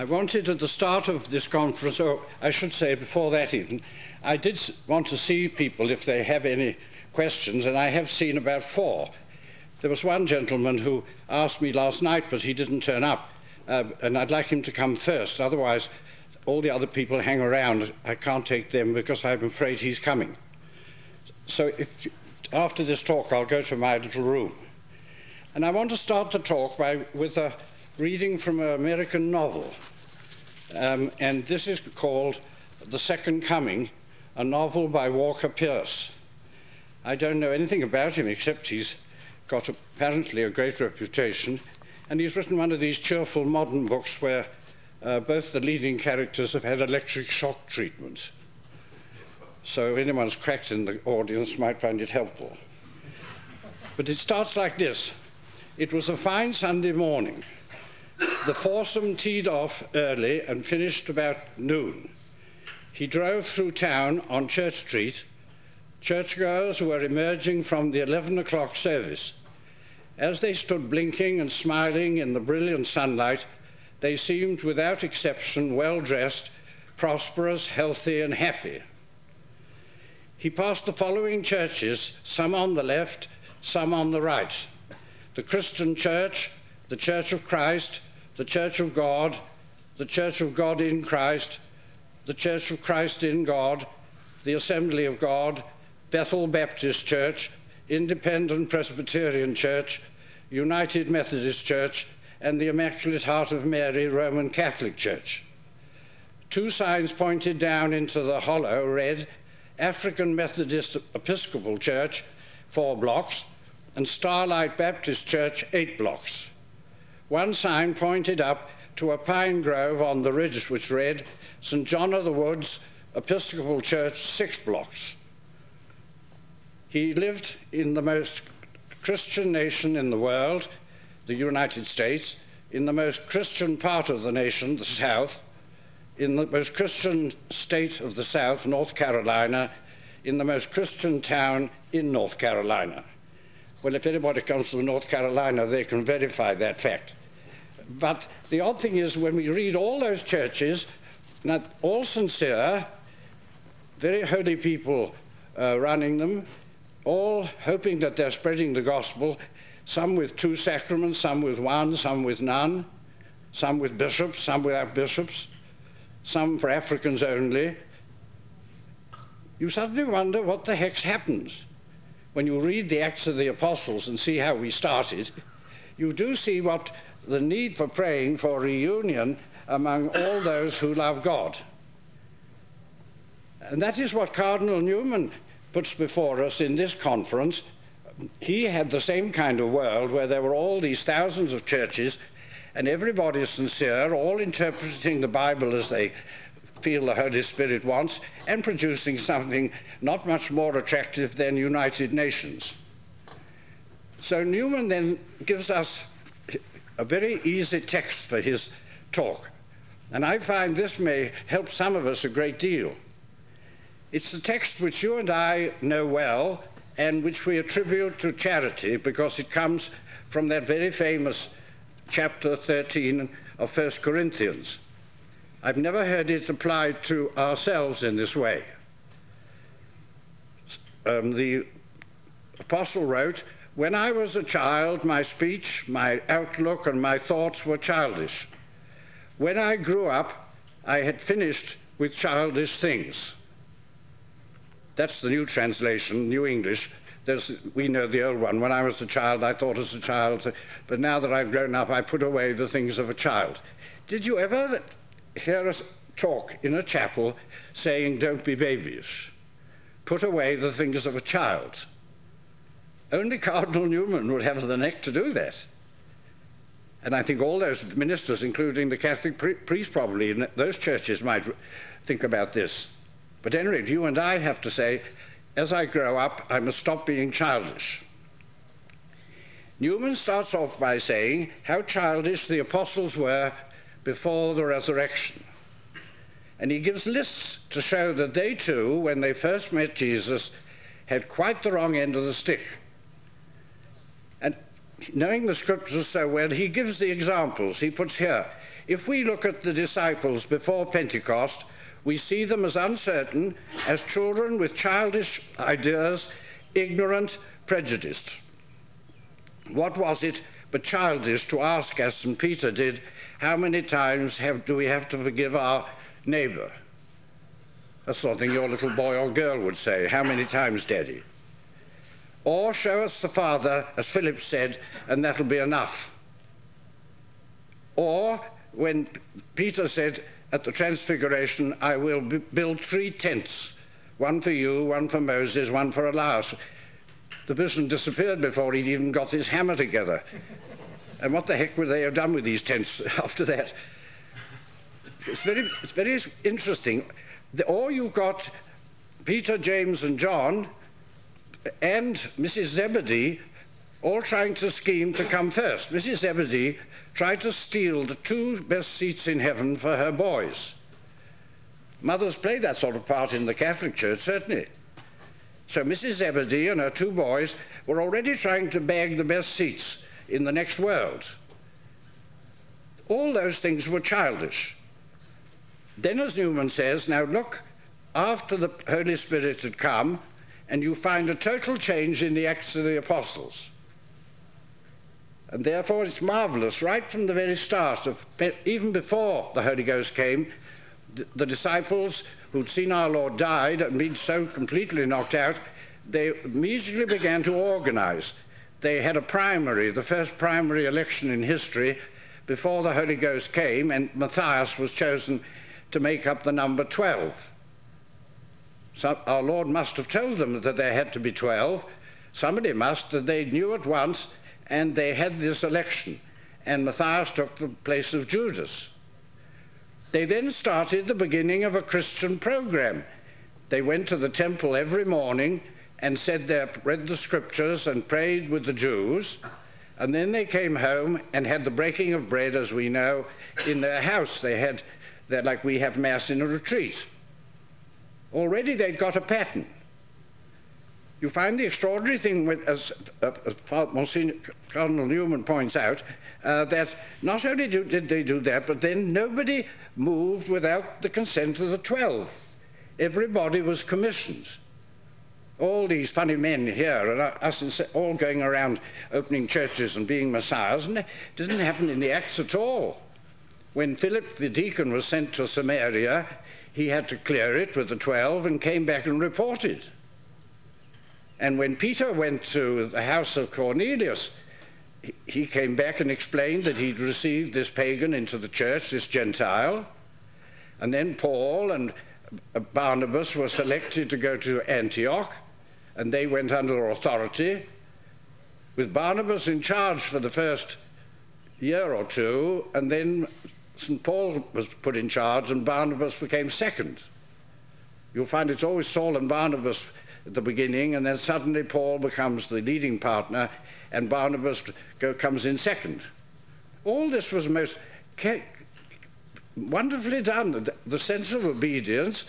I wanted at the start of this conference, or I should say before that even, I did want to see people if they have any questions, and I have seen about four. There was one gentleman who asked me last night, but he didn't turn up, uh, and I'd like him to come first. Otherwise, all the other people hang around. I can't take them because I'm afraid he's coming. So if, after this talk, I'll go to my little room. And I want to start the talk by, with a reading from an American novel. Um, and this is called The Second Coming, a novel by Walker Percy. I don't know anything about him except he's got apparently a great reputation, and he's written one of these cheerful modern books where uh, both the leading characters have had electric shock treatment. So anyone's cracked in the audience might find it helpful. But it starts like this. It was a fine Sunday morning. The foursome teed off early and finished about noon. He drove through town on Church Street. Churchgoers were emerging from the 11 o'clock service. As they stood blinking and smiling in the brilliant sunlight, they seemed without exception well dressed, prosperous, healthy, and happy. He passed the following churches, some on the left, some on the right the Christian Church, the Church of Christ, the Church of God, the Church of God in Christ, the Church of Christ in God, the Assembly of God, Bethel Baptist Church, Independent Presbyterian Church, United Methodist Church, and the Immaculate Heart of Mary Roman Catholic Church. Two signs pointed down into the hollow read African Methodist Episcopal Church, four blocks, and Starlight Baptist Church, eight blocks. One sign pointed up to a pine grove on the ridge which read St. John of the Woods Episcopal Church, six blocks. He lived in the most Christian nation in the world, the United States, in the most Christian part of the nation, the South, in the most Christian state of the South, North Carolina, in the most Christian town in North Carolina. Well, if anybody comes from North Carolina, they can verify that fact. But the odd thing is, when we read all those churches, not all sincere, very holy people uh, running them, all hoping that they're spreading the gospel, some with two sacraments, some with one, some with none, some with bishops, some without bishops, some for Africans only. You suddenly wonder what the heck's happens when you read the Acts of the Apostles and see how we started, you do see what the need for praying for reunion among all those who love God. And that is what Cardinal Newman puts before us in this conference. He had the same kind of world where there were all these thousands of churches and everybody is sincere, all interpreting the Bible as they feel the Holy Spirit wants, and producing something not much more attractive than United Nations. So Newman then gives us a very easy text for his talk. And I find this may help some of us a great deal. It's the text which you and I know well and which we attribute to charity because it comes from that very famous chapter 13 of 1 Corinthians. I've never heard it applied to ourselves in this way. Um, the apostle wrote, When I was a child, my speech, my outlook, and my thoughts were childish. When I grew up, I had finished with childish things. That's the new translation, New English. There's, we know the old one. When I was a child, I thought as a child, but now that I've grown up, I put away the things of a child. Did you ever hear us talk in a chapel saying, Don't be babies. Put away the things of a child. Only Cardinal Newman would have the neck to do that. And I think all those ministers, including the Catholic pri- priest, probably in those churches, might think about this. But anyway, you and I have to say, as I grow up, I must stop being childish. Newman starts off by saying how childish the apostles were before the resurrection. And he gives lists to show that they too, when they first met Jesus, had quite the wrong end of the stick. Knowing the scriptures so well, he gives the examples. He puts here if we look at the disciples before Pentecost, we see them as uncertain, as children with childish ideas, ignorant, prejudiced. What was it but childish to ask, as St. Peter did, how many times have, do we have to forgive our neighbor? That's something your little boy or girl would say. How many times, Daddy? Or show us the Father, as Philip said, and that'll be enough. Or when Peter said at the Transfiguration, I will build three tents one for you, one for Moses, one for Elias. The vision disappeared before he'd even got his hammer together. and what the heck would they have done with these tents after that? It's very, it's very interesting. The, or you've got Peter, James, and John and Mrs. Zebedee all trying to scheme to come first. Mrs. Zebedee tried to steal the two best seats in heaven for her boys. Mothers play that sort of part in the Catholic Church, certainly. So Mrs. Zebedee and her two boys were already trying to bag the best seats in the next world. All those things were childish. Then, as Newman says, now look, after the Holy Spirit had come, and you find a total change in the Acts of the Apostles. And therefore, it's marvelous, right from the very start of, even before the Holy Ghost came, the, the disciples who'd seen our Lord died and been so completely knocked out, they immediately began to organize. They had a primary, the first primary election in history, before the Holy Ghost came, and Matthias was chosen to make up the number 12. So our Lord must have told them that there had to be 12. Somebody must, that they knew at once and they had this election, and Matthias took the place of Judas. They then started the beginning of a Christian program. They went to the temple every morning and said they read the scriptures and prayed with the Jews, and then they came home and had the breaking of bread, as we know, in their house. They had like we have mass in a retreat. Already they'd got a pattern. You find the extraordinary thing, with, as, as Monsignor Cardinal Newman points out, uh, that not only do, did they do that, but then nobody moved without the consent of the Twelve. Everybody was commissioned. All these funny men here, and us all going around opening churches and being messiahs, and it doesn't happen in the Acts at all. When Philip the deacon was sent to Samaria, he had to clear it with the Twelve and came back and reported. And when Peter went to the house of Cornelius, he came back and explained that he'd received this pagan into the church, this Gentile. And then Paul and Barnabas were selected to go to Antioch, and they went under authority, with Barnabas in charge for the first year or two, and then St. Paul was put in charge, and Barnabas became second. You'll find it's always Saul and Barnabas at the beginning, and then suddenly Paul becomes the leading partner, and Barnabas comes in second. All this was most wonderfully done. The sense of obedience,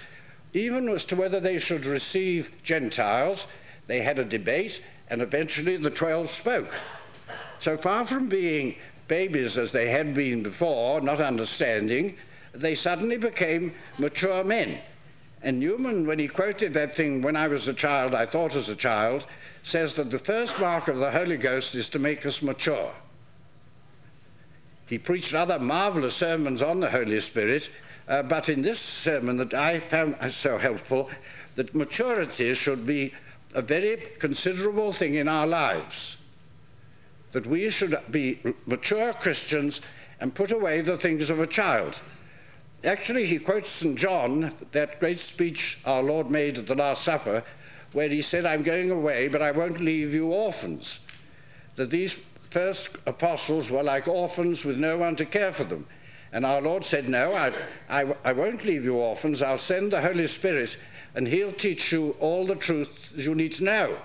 even as to whether they should receive Gentiles, they had a debate, and eventually the twelve spoke. So far from being babies as they had been before, not understanding, they suddenly became mature men. And Newman, when he quoted that thing, when I was a child, I thought as a child, says that the first mark of the Holy Ghost is to make us mature. He preached other marvelous sermons on the Holy Spirit, uh, but in this sermon that I found so helpful, that maturity should be a very considerable thing in our lives. That we should be mature Christians and put away the things of a child. Actually, he quotes St. John, that great speech our Lord made at the Last Supper, where he said, I'm going away, but I won't leave you orphans. That these first apostles were like orphans with no one to care for them. And our Lord said, No, I, I, I won't leave you orphans. I'll send the Holy Spirit, and He'll teach you all the truths you need to know.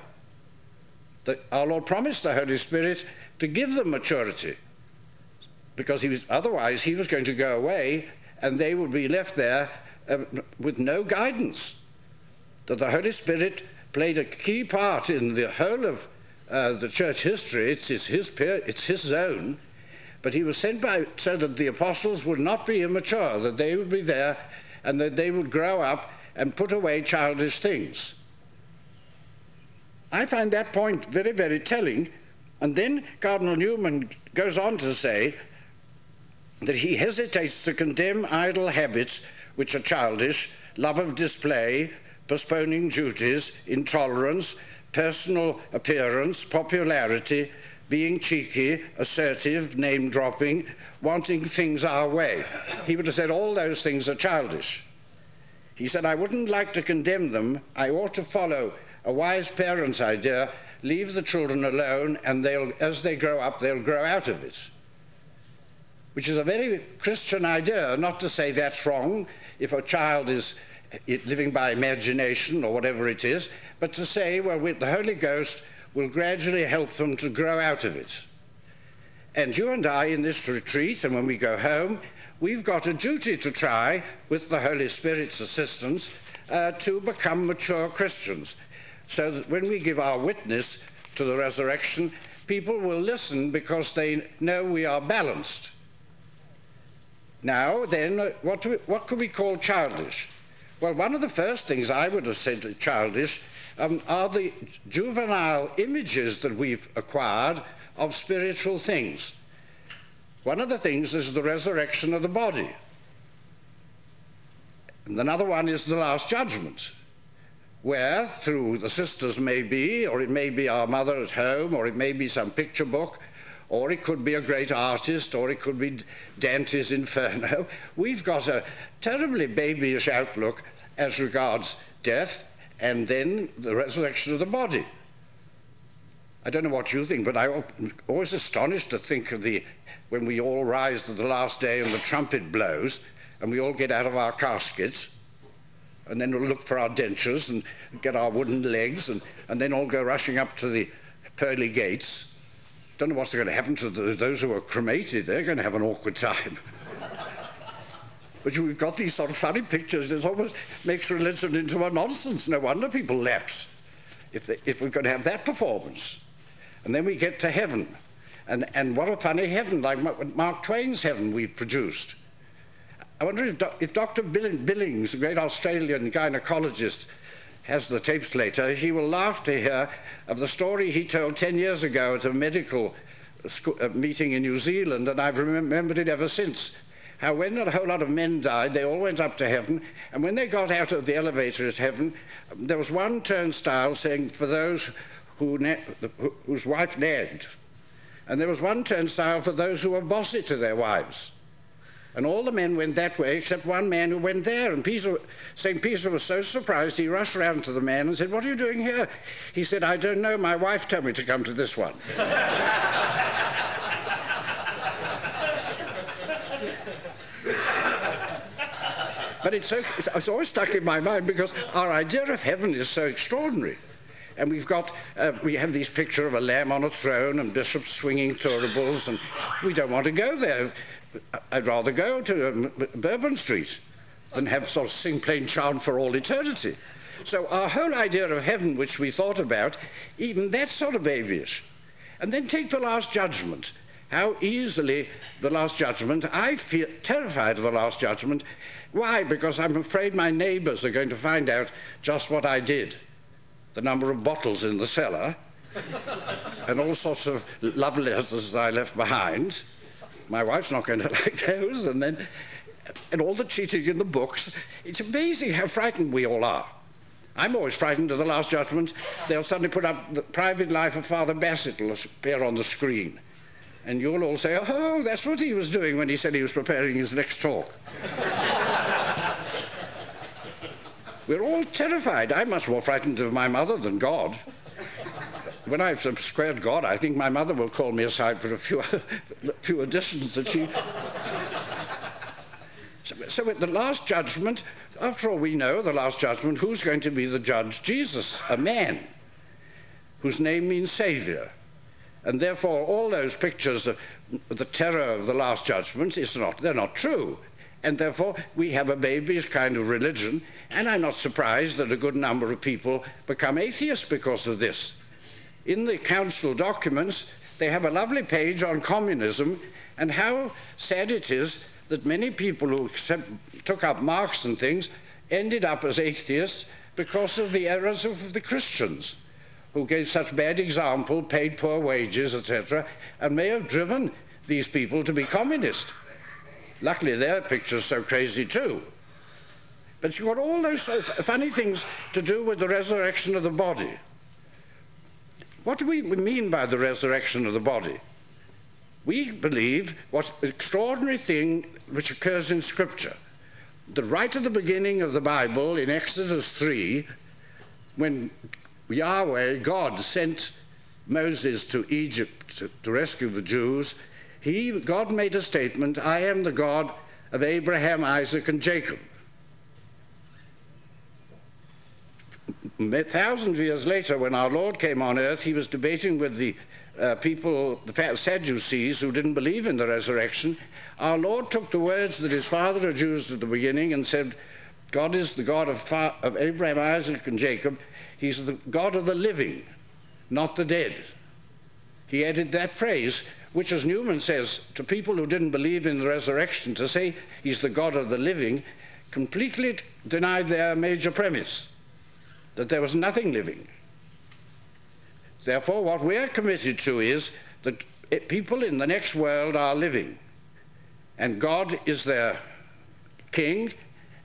That our Lord promised the Holy Spirit to give them maturity, because he was, otherwise He was going to go away and they would be left there uh, with no guidance. That the Holy Spirit played a key part in the whole of uh, the church history, it's, his, it's his zone. But he was sent by so that the apostles would not be immature, that they would be there and that they would grow up and put away childish things. I find that point very, very telling. And then Cardinal Newman goes on to say that he hesitates to condemn idle habits which are childish, love of display, postponing duties, intolerance, personal appearance, popularity, being cheeky, assertive, name dropping, wanting things our way. He would have said all those things are childish. He said, I wouldn't like to condemn them. I ought to follow a wise parent's idea leave the children alone, and they'll, as they grow up, they'll grow out of it. Which is a very Christian idea, not to say that's wrong if a child is living by imagination or whatever it is, but to say, well, the Holy Ghost will gradually help them to grow out of it. And you and I in this retreat, and when we go home, we've got a duty to try, with the Holy Spirit's assistance, uh, to become mature Christians. So that when we give our witness to the resurrection, people will listen because they know we are balanced. Now, then, what, we, what could we call childish? Well, one of the first things I would have said childish um, are the juvenile images that we've acquired of spiritual things. One of the things is the resurrection of the body. And another one is the Last Judgment, where, through the sisters may be, or it may be our mother at home, or it may be some picture book, or it could be a great artist, or it could be Dante's Inferno. We've got a terribly babyish outlook as regards death and then the resurrection of the body. I don't know what you think, but I'm always astonished to think of the when we all rise to the last day and the trumpet blows and we all get out of our caskets and then we'll look for our dentures and get our wooden legs and, and then all go rushing up to the pearly gates. Don't know what's going to happen to those who are cremated. They're going to have an awkward time. but we've got these sort of funny pictures. It almost makes religion into a nonsense. No wonder people lapse if, they, if we're going to have that performance. And then we get to heaven. And, and what a funny heaven, like Mark Twain's heaven we've produced. I wonder if, Do if Dr. Billings, a great Australian gynecologist, has the tapes later, he will laugh to hear of the story he told 10 years ago at a medical uh, meeting in New Zealand, and I've remembered it ever since. How when a whole lot of men died, they all went up to heaven, and when they got out of the elevator at heaven, there was one turnstile saying, for those who whose wife nagged. And there was one turnstile for those who were bossy to their wives. And all the men went that way except one man who went there. And Peter, St. Peter was so surprised, he rushed round to the man and said, What are you doing here? He said, I don't know. My wife told me to come to this one. but it's, so, it's always stuck in my mind because our idea of heaven is so extraordinary. And we've got, uh, we have this picture of a lamb on a throne and bishops swinging thuribles, and we don't want to go there. I'd rather go to um, Bourbon Street than have sort of sing plain chant for all eternity. So our whole idea of heaven, which we thought about, even that's sort of babyish. And then take the Last Judgment. How easily the Last Judgment, I feel terrified of the Last Judgment. Why? Because I'm afraid my neighbours are going to find out just what I did the number of bottles in the cellar, and all sorts of love letters I left behind. My wife's not going to like those, and then and all the cheating in the books. It's amazing how frightened we all are. I'm always frightened of the Last Judgment. They'll suddenly put up the private life of Father Basset will appear on the screen. And you'll all say, oh, that's what he was doing when he said he was preparing his next talk. We're all terrified. I'm much more frightened of my mother than God. When I've squared God, I think my mother will call me aside for a few, few additions that she. So, so, at the last judgment, after all, we know the last judgment, who's going to be the judge? Jesus, a man whose name means Savior. And therefore, all those pictures of the terror of the last judgment is not, they're not true. And therefore, we have a babyish kind of religion, and I'm not surprised that a good number of people become atheists because of this. In the council documents, they have a lovely page on communism and how sad it is that many people who accept, took up Marx and things ended up as atheists because of the errors of the Christians, who gave such bad example, paid poor wages, etc., and may have driven these people to be communist. Luckily, their picture's so crazy too. But you've got all those funny things to do with the resurrection of the body. What do we mean by the resurrection of the body? We believe what extraordinary thing which occurs in Scripture. The right at the beginning of the Bible, in Exodus 3, when Yahweh, God, sent Moses to Egypt to, to rescue the Jews, he, God made a statement, I am the God of Abraham, Isaac, and Jacob. Thousands of years later, when our Lord came on earth, he was debating with the uh, people, the Sadducees, who didn't believe in the resurrection. Our Lord took the words that his father had used at the beginning and said, God is the God of, of Abraham, Isaac, and Jacob. He's the God of the living, not the dead. He added that phrase, which, as Newman says, to people who didn't believe in the resurrection, to say he's the God of the living, completely denied their major premise that there was nothing living. Therefore, what we're committed to is that people in the next world are living, and God is their king,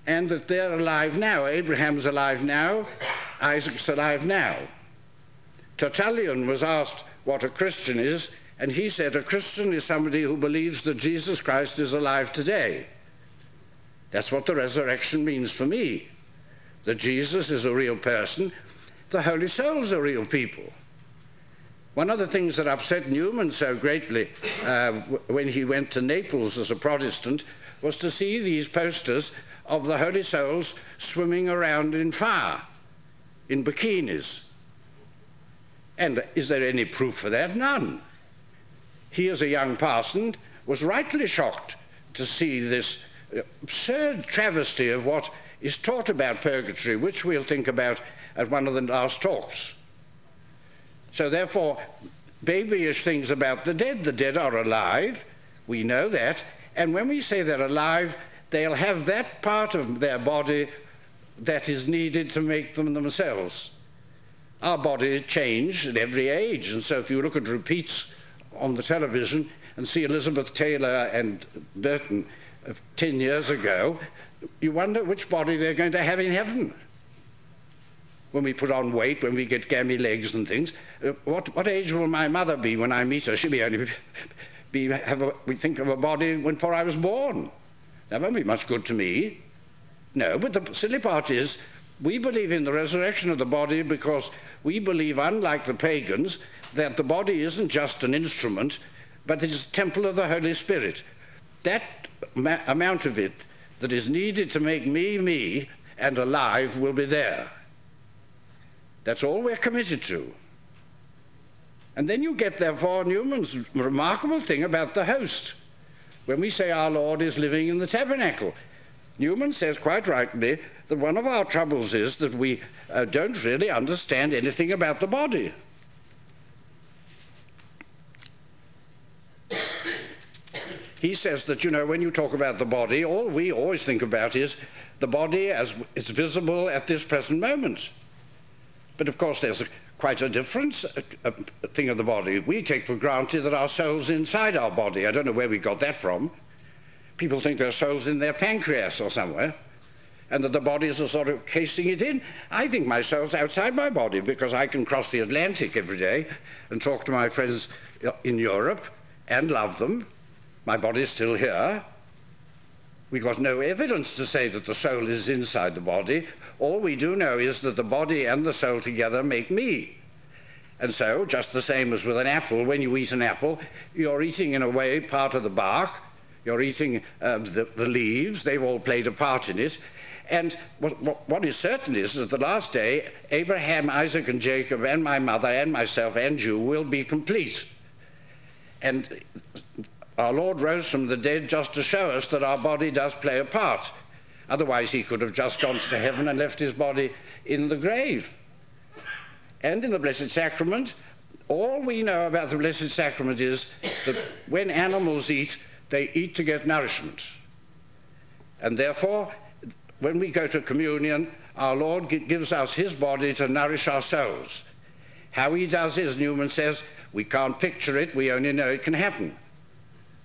and that they're alive now. Abraham's alive now, Isaac's alive now. Tertullian was asked what a Christian is, and he said a Christian is somebody who believes that Jesus Christ is alive today. That's what the resurrection means for me that Jesus is a real person, the Holy Souls are real people. One of the things that upset Newman so greatly uh, when he went to Naples as a Protestant was to see these posters of the Holy Souls swimming around in fire, in bikinis. And is there any proof for that? None. He, as a young parson, was rightly shocked to see this absurd travesty of what is taught about purgatory, which we'll think about at one of the last talks. So, therefore, babyish things about the dead. The dead are alive, we know that, and when we say they're alive, they'll have that part of their body that is needed to make them themselves. Our body changed at every age, and so if you look at repeats on the television and see Elizabeth Taylor and Burton of 10 years ago, you wonder which body they're going to have in heaven. When we put on weight, when we get gammy legs and things, uh, what, what age will my mother be when I meet her? She'll be only be, have a, we think of a body when before I was born. That won't be much good to me. No, but the silly part is we believe in the resurrection of the body because we believe, unlike the pagans, that the body isn't just an instrument, but it is a temple of the Holy Spirit. That amount of it that is needed to make me me and alive will be there. That's all we're committed to. And then you get, therefore, Newman's remarkable thing about the host. When we say our Lord is living in the tabernacle, Newman says quite rightly that one of our troubles is that we uh, don't really understand anything about the body. He says that, you know, when you talk about the body, all we always think about is the body as it's visible at this present moment. But of course, there's a, quite a a thing of the body. We take for granted that our soul's inside our body. I don't know where we got that from. People think their soul's in their pancreas or somewhere, and that the bodies a sort of casing it in. I think my soul's outside my body because I can cross the Atlantic every day and talk to my friends uh, in Europe and love them my body's still here. We've got no evidence to say that the soul is inside the body. All we do know is that the body and the soul together make me. And so, just the same as with an apple, when you eat an apple, you're eating in a way part of the bark, you're eating uh, the, the, leaves, they've all played a part in it. And what, what, what is certain is that the last day, Abraham, Isaac, and Jacob, and my mother, and myself, and you will be complete. And our Lord rose from the dead just to show us that our body does play a part. Otherwise, he could have just gone to heaven and left his body in the grave. And in the Blessed Sacrament, all we know about the Blessed Sacrament is that when animals eat, they eat to get nourishment. And therefore, when we go to communion, our Lord gives us his body to nourish our souls. How he does this, Newman says, we can't picture it, we only know it can happen.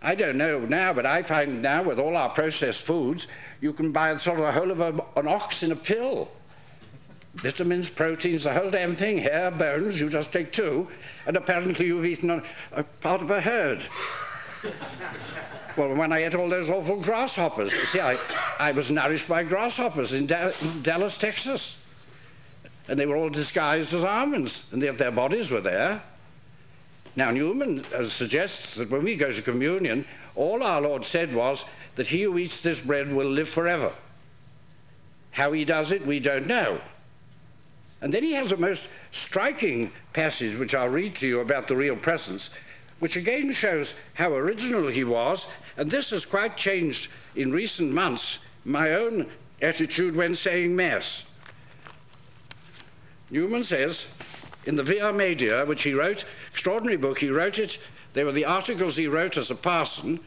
I don't know now, but I find now with all our processed foods, you can buy sort of the whole of a, an ox in a pill. Vitamins, proteins, the whole damn thing, hair, bones, you just take two, and apparently you've eaten a, a part of a herd. well, when I ate all those awful grasshoppers, you see, I, I was nourished by grasshoppers in, da in Dallas, Texas. And they were all disguised as almonds, and yet their bodies were there. Now, Newman uh, suggests that when we go to communion, all our Lord said was that he who eats this bread will live forever. How he does it, we don't know. And then he has a most striking passage, which I'll read to you about the real presence, which again shows how original he was. And this has quite changed in recent months my own attitude when saying Mass. Newman says, in the Via Media, which he wrote, extraordinary book, he wrote it, they were the articles he wrote as a parson,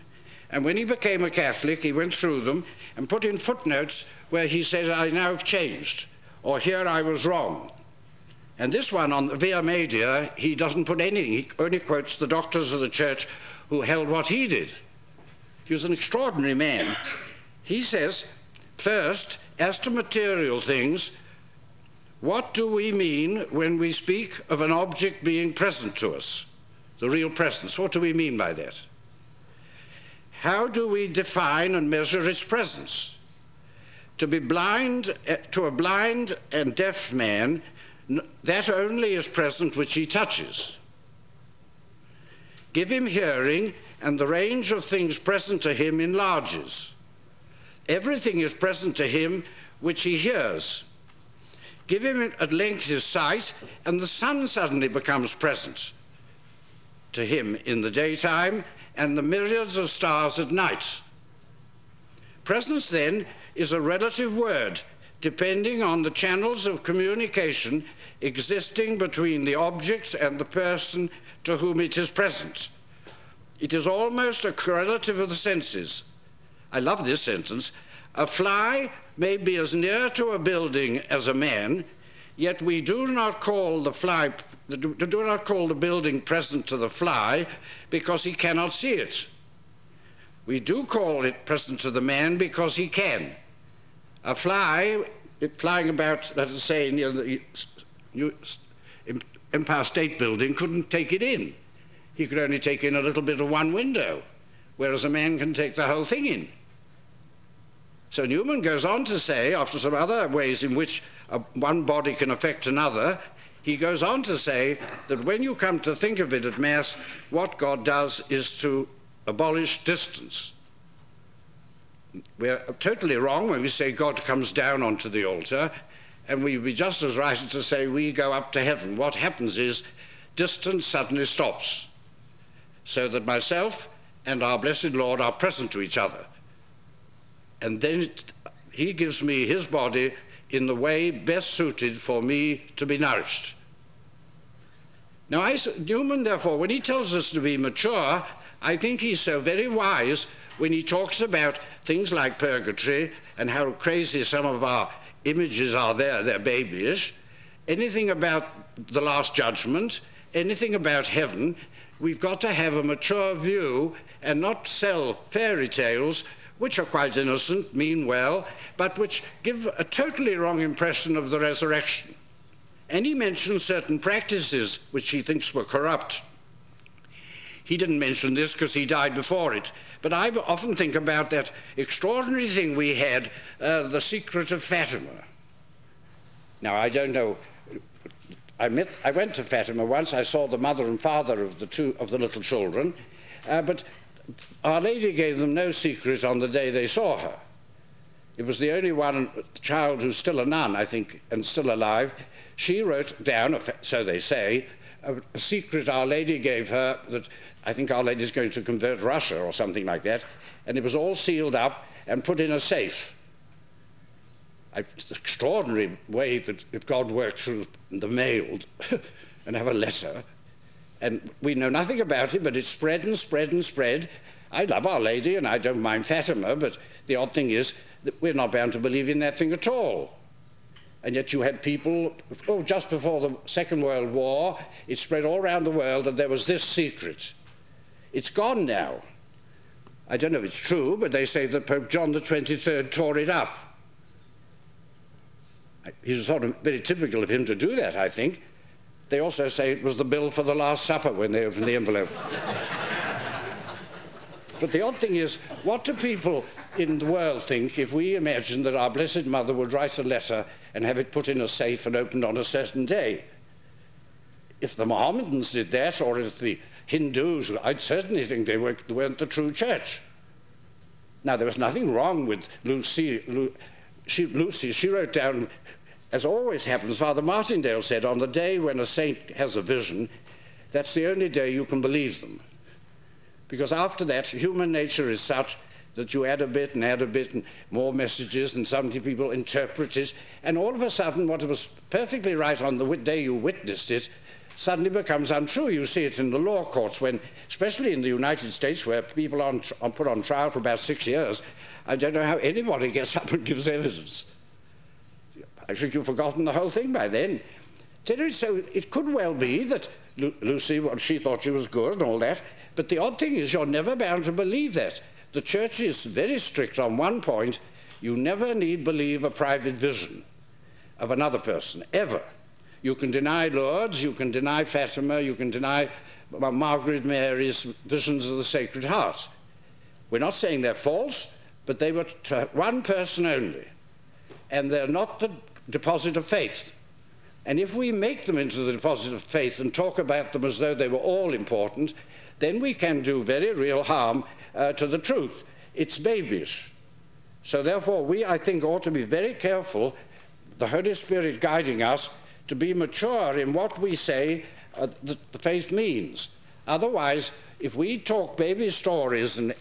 and when he became a Catholic, he went through them and put in footnotes where he said, I now have changed, or here I was wrong. And this one on the Via Media, he doesn't put anything. He only quotes the doctors of the church who held what he did. He was an extraordinary man. He says, first, as to material things, what do we mean when we speak of an object being present to us? The real presence. What do we mean by that? How do we define and measure its presence? To be blind, eh, to a blind and deaf man, that only is present which he touches. Give him hearing, and the range of things present to him enlarges. Everything is present to him which he hears. Give him at length his sight, and the sun suddenly becomes present to him in the daytime and the myriads of stars at night. Presence, then, is a relative word depending on the channels of communication existing between the object and the person to whom it is present. It is almost a correlative of the senses. I love this sentence. A fly may be as near to a building as a man, yet we do not call the fly do not call the building present to the fly because he cannot see it. We do call it present to the man because he can. A fly flying about, let us say, near the Empire State Building couldn't take it in. He could only take in a little bit of one window, whereas a man can take the whole thing in. So Newman goes on to say, after some other ways in which a, one body can affect another, he goes on to say that when you come to think of it at Mass, what God does is to abolish distance. We're uh, totally wrong when we say God comes down onto the altar, and we'd be just as right to say we go up to heaven. What happens is distance suddenly stops, so that myself and our blessed Lord are present to each other and then he gives me his body in the way best suited for me to be nourished. Now, I, Newman, therefore, when he tells us to be mature, I think he's so very wise when he talks about things like purgatory and how crazy some of our images are there, they're babyish, anything about the Last Judgment, anything about heaven, we've got to have a mature view and not sell fairy tales which are quite innocent, mean well, but which give a totally wrong impression of the resurrection. And he mentions certain practices which he thinks were corrupt. He didn't mention this because he died before it, but I often think about that extraordinary thing we had, uh, the secret of Fatima. Now, I don't know. I, met, I went to Fatima once. I saw the mother and father of the two of the little children, uh, but our Lady gave them no secret on the day they saw her. It was the only one child who's still a nun, I think, and still alive. She wrote down, so they say, a, secret Our Lady gave her that I think Our Lady is going to convert Russia or something like that, and it was all sealed up and put in a safe. It's an extraordinary way that if God works through the mail and have a letter, And we know nothing about it, but it's spread and spread and spread. I love Our Lady and I don't mind Fatima, but the odd thing is that we're not bound to believe in that thing at all. And yet you had people, oh, just before the Second World War, it spread all around the world that there was this secret. It's gone now. I don't know if it's true, but they say that Pope John the 23rd tore it up. It's sort of very typical of him to do that, I think. They also say it was the bill for the Last Supper when they opened the envelope. but the odd thing is, what do people in the world think if we imagine that our Blessed Mother would write a letter and have it put in a safe and opened on a certain day? If the Mohammedans did that, or if the Hindus, I'd certainly think they weren't the true church. Now, there was nothing wrong with Lucy. Lu, she, Lucy, she wrote down as always happens, Father Martindale said, on the day when a saint has a vision, that's the only day you can believe them. Because after that, human nature is such that you add a bit and add a bit and more messages, and suddenly people interpret it, and all of a sudden, what was perfectly right on the day you witnessed it suddenly becomes untrue. You see it in the law courts when, especially in the United States, where people are, on, put on trial for about six years, I don't know how anybody gets up and gives evidence. I think you've forgotten the whole thing by then. So it could well be that Lucy, well, she thought she was good and all that, but the odd thing is you're never bound to believe that. The church is very strict on one point. You never need believe a private vision of another person, ever. You can deny Lourdes, you can deny Fatima, you can deny Margaret Mary's visions of the Sacred Heart. We're not saying they're false, but they were to one person only. And they're not the deposit of faith. And if we make them into the deposit of faith and talk about them as though they were all important, then we can do very real harm uh, to the truth. It's babies. So, therefore, we, I think, ought to be very careful, the Holy Spirit guiding us, to be mature in what we say uh, the, the faith means. Otherwise, if we talk baby stories and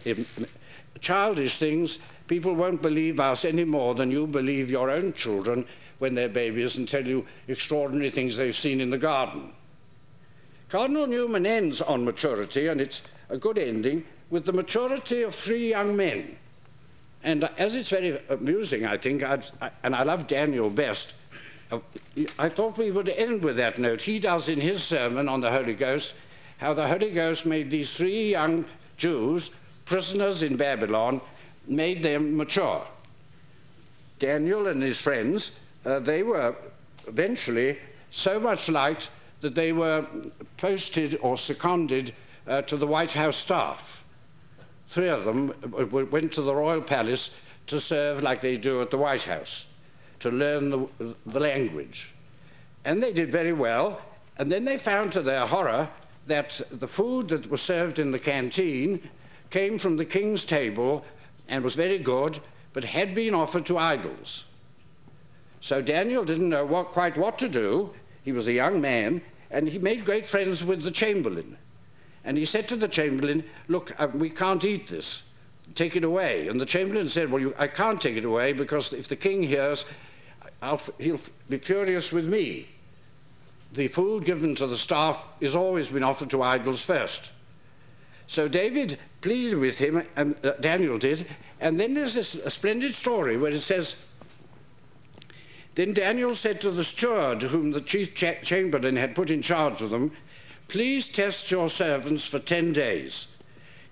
childish things, people won't believe us any more than you believe your own children when they're babies and tell you extraordinary things they've seen in the garden. Cardinal Newman ends on maturity, and it's a good ending, with the maturity of three young men. And as it's very amusing, I think, I, and I love Daniel best, uh, I thought we would end with that note. He does in his sermon on the Holy Ghost how the Holy Ghost made these three young Jews prisoners in Babylon, made them mature. Daniel and his friends uh, they were eventually so much liked that they were posted or seconded uh, to the White House staff. Three of them uh, went to the Royal Palace to serve like they do at the White House, to learn the, the language. And they did very well. And then they found to their horror that the food that was served in the canteen came from the king's table and was very good, but had been offered to idols. So Daniel didn't know what, quite what to do. He was a young man, and he made great friends with the chamberlain. And he said to the chamberlain, Look, uh, we can't eat this. Take it away. And the chamberlain said, Well, you, I can't take it away because if the king hears, I'll, he'll be furious with me. The food given to the staff is always been offered to idols first. So David pleaded with him, and uh, Daniel did. And then there's this a splendid story where it says, then Daniel said to the steward, whom the chief cha- chamberlain had put in charge of them, Please test your servants for ten days.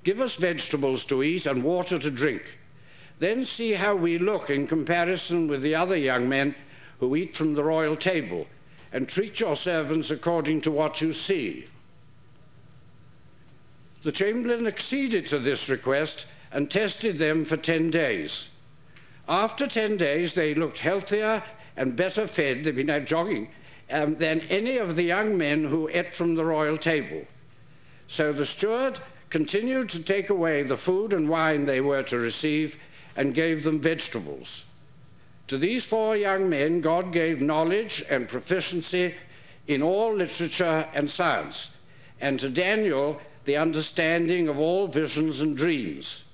Give us vegetables to eat and water to drink. Then see how we look in comparison with the other young men who eat from the royal table, and treat your servants according to what you see. The chamberlain acceded to this request and tested them for ten days. After ten days, they looked healthier and better fed, they'd been out jogging, um, than any of the young men who ate from the royal table. So the steward continued to take away the food and wine they were to receive and gave them vegetables. To these four young men, God gave knowledge and proficiency in all literature and science, and to Daniel, the understanding of all visions and dreams.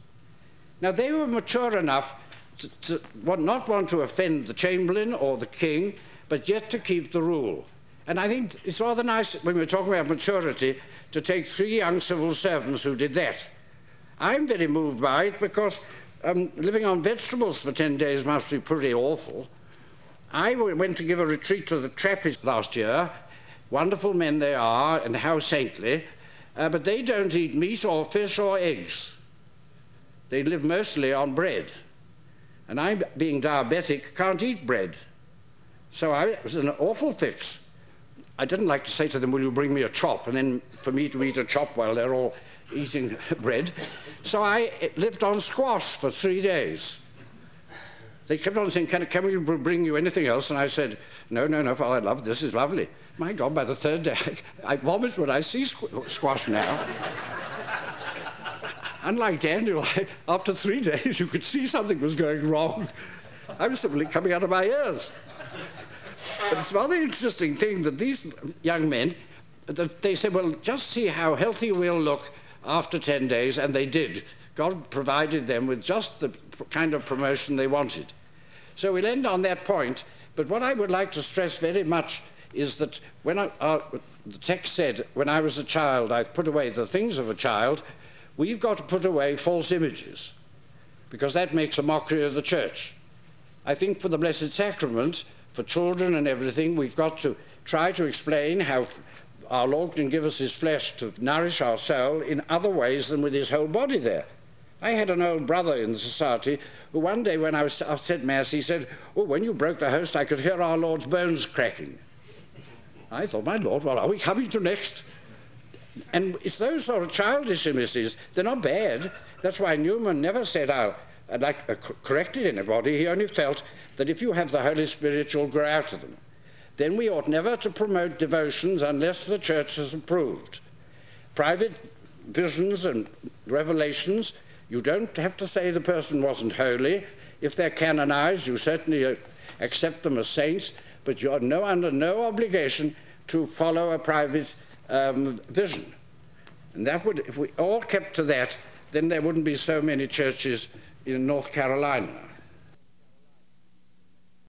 Now, they were mature enough to, to not want to offend the chamberlain or the king, but yet to keep the rule. And I think it's rather nice when we're talking about maturity to take three young civil servants who did that. I'm very moved by it because um, living on vegetables for 10 days must be pretty awful. I went to give a retreat to the Trappists last year. Wonderful men they are, and how saintly. Uh, but they don't eat meat or fish or eggs. They live mostly on bread. And I, being diabetic, can't eat bread. So I, it was an awful fix. I didn't like to say to them, Will you bring me a chop? And then for me to eat a chop while they're all eating bread. So I lived on squash for three days. They kept on saying, Can, can we bring you anything else? And I said, No, no, no, Father, I love this, is lovely. My God, by the third day, I, I vomit when I see squash now. Unlike Daniel, after three days, you could see something was going wrong. I was simply coming out of my ears. But it's a rather interesting thing that these young men, that they said, well, just see how healthy we'll look after 10 days, and they did. God provided them with just the kind of promotion they wanted. So we'll end on that point, but what I would like to stress very much is that when I, uh, the text said, when I was a child, I put away the things of a child, we've got to put away false images, because that makes a mockery of the church. I think for the Blessed Sacrament, for children and everything, we've got to try to explain how our Lord can give us his flesh to nourish our soul in other ways than with his whole body there. I had an old brother in the society who one day when I, was, I said Mass, he said, Oh, when you broke the host, I could hear our Lord's bones cracking. I thought, My Lord, what are we coming to next? And it's those sort of childish images. They're not bad. That's why Newman never said, I'd like uh, corrected anybody. He only felt that if you have the Holy Spirit, you'll grow out of them. Then we ought never to promote devotions unless the church has approved. Private visions and revelations, you don't have to say the person wasn't holy. If they're canonized, you certainly accept them as saints, but you're no, under no obligation to follow a private um, vision. And that would, if we all kept to that, then there wouldn't be so many churches in North Carolina.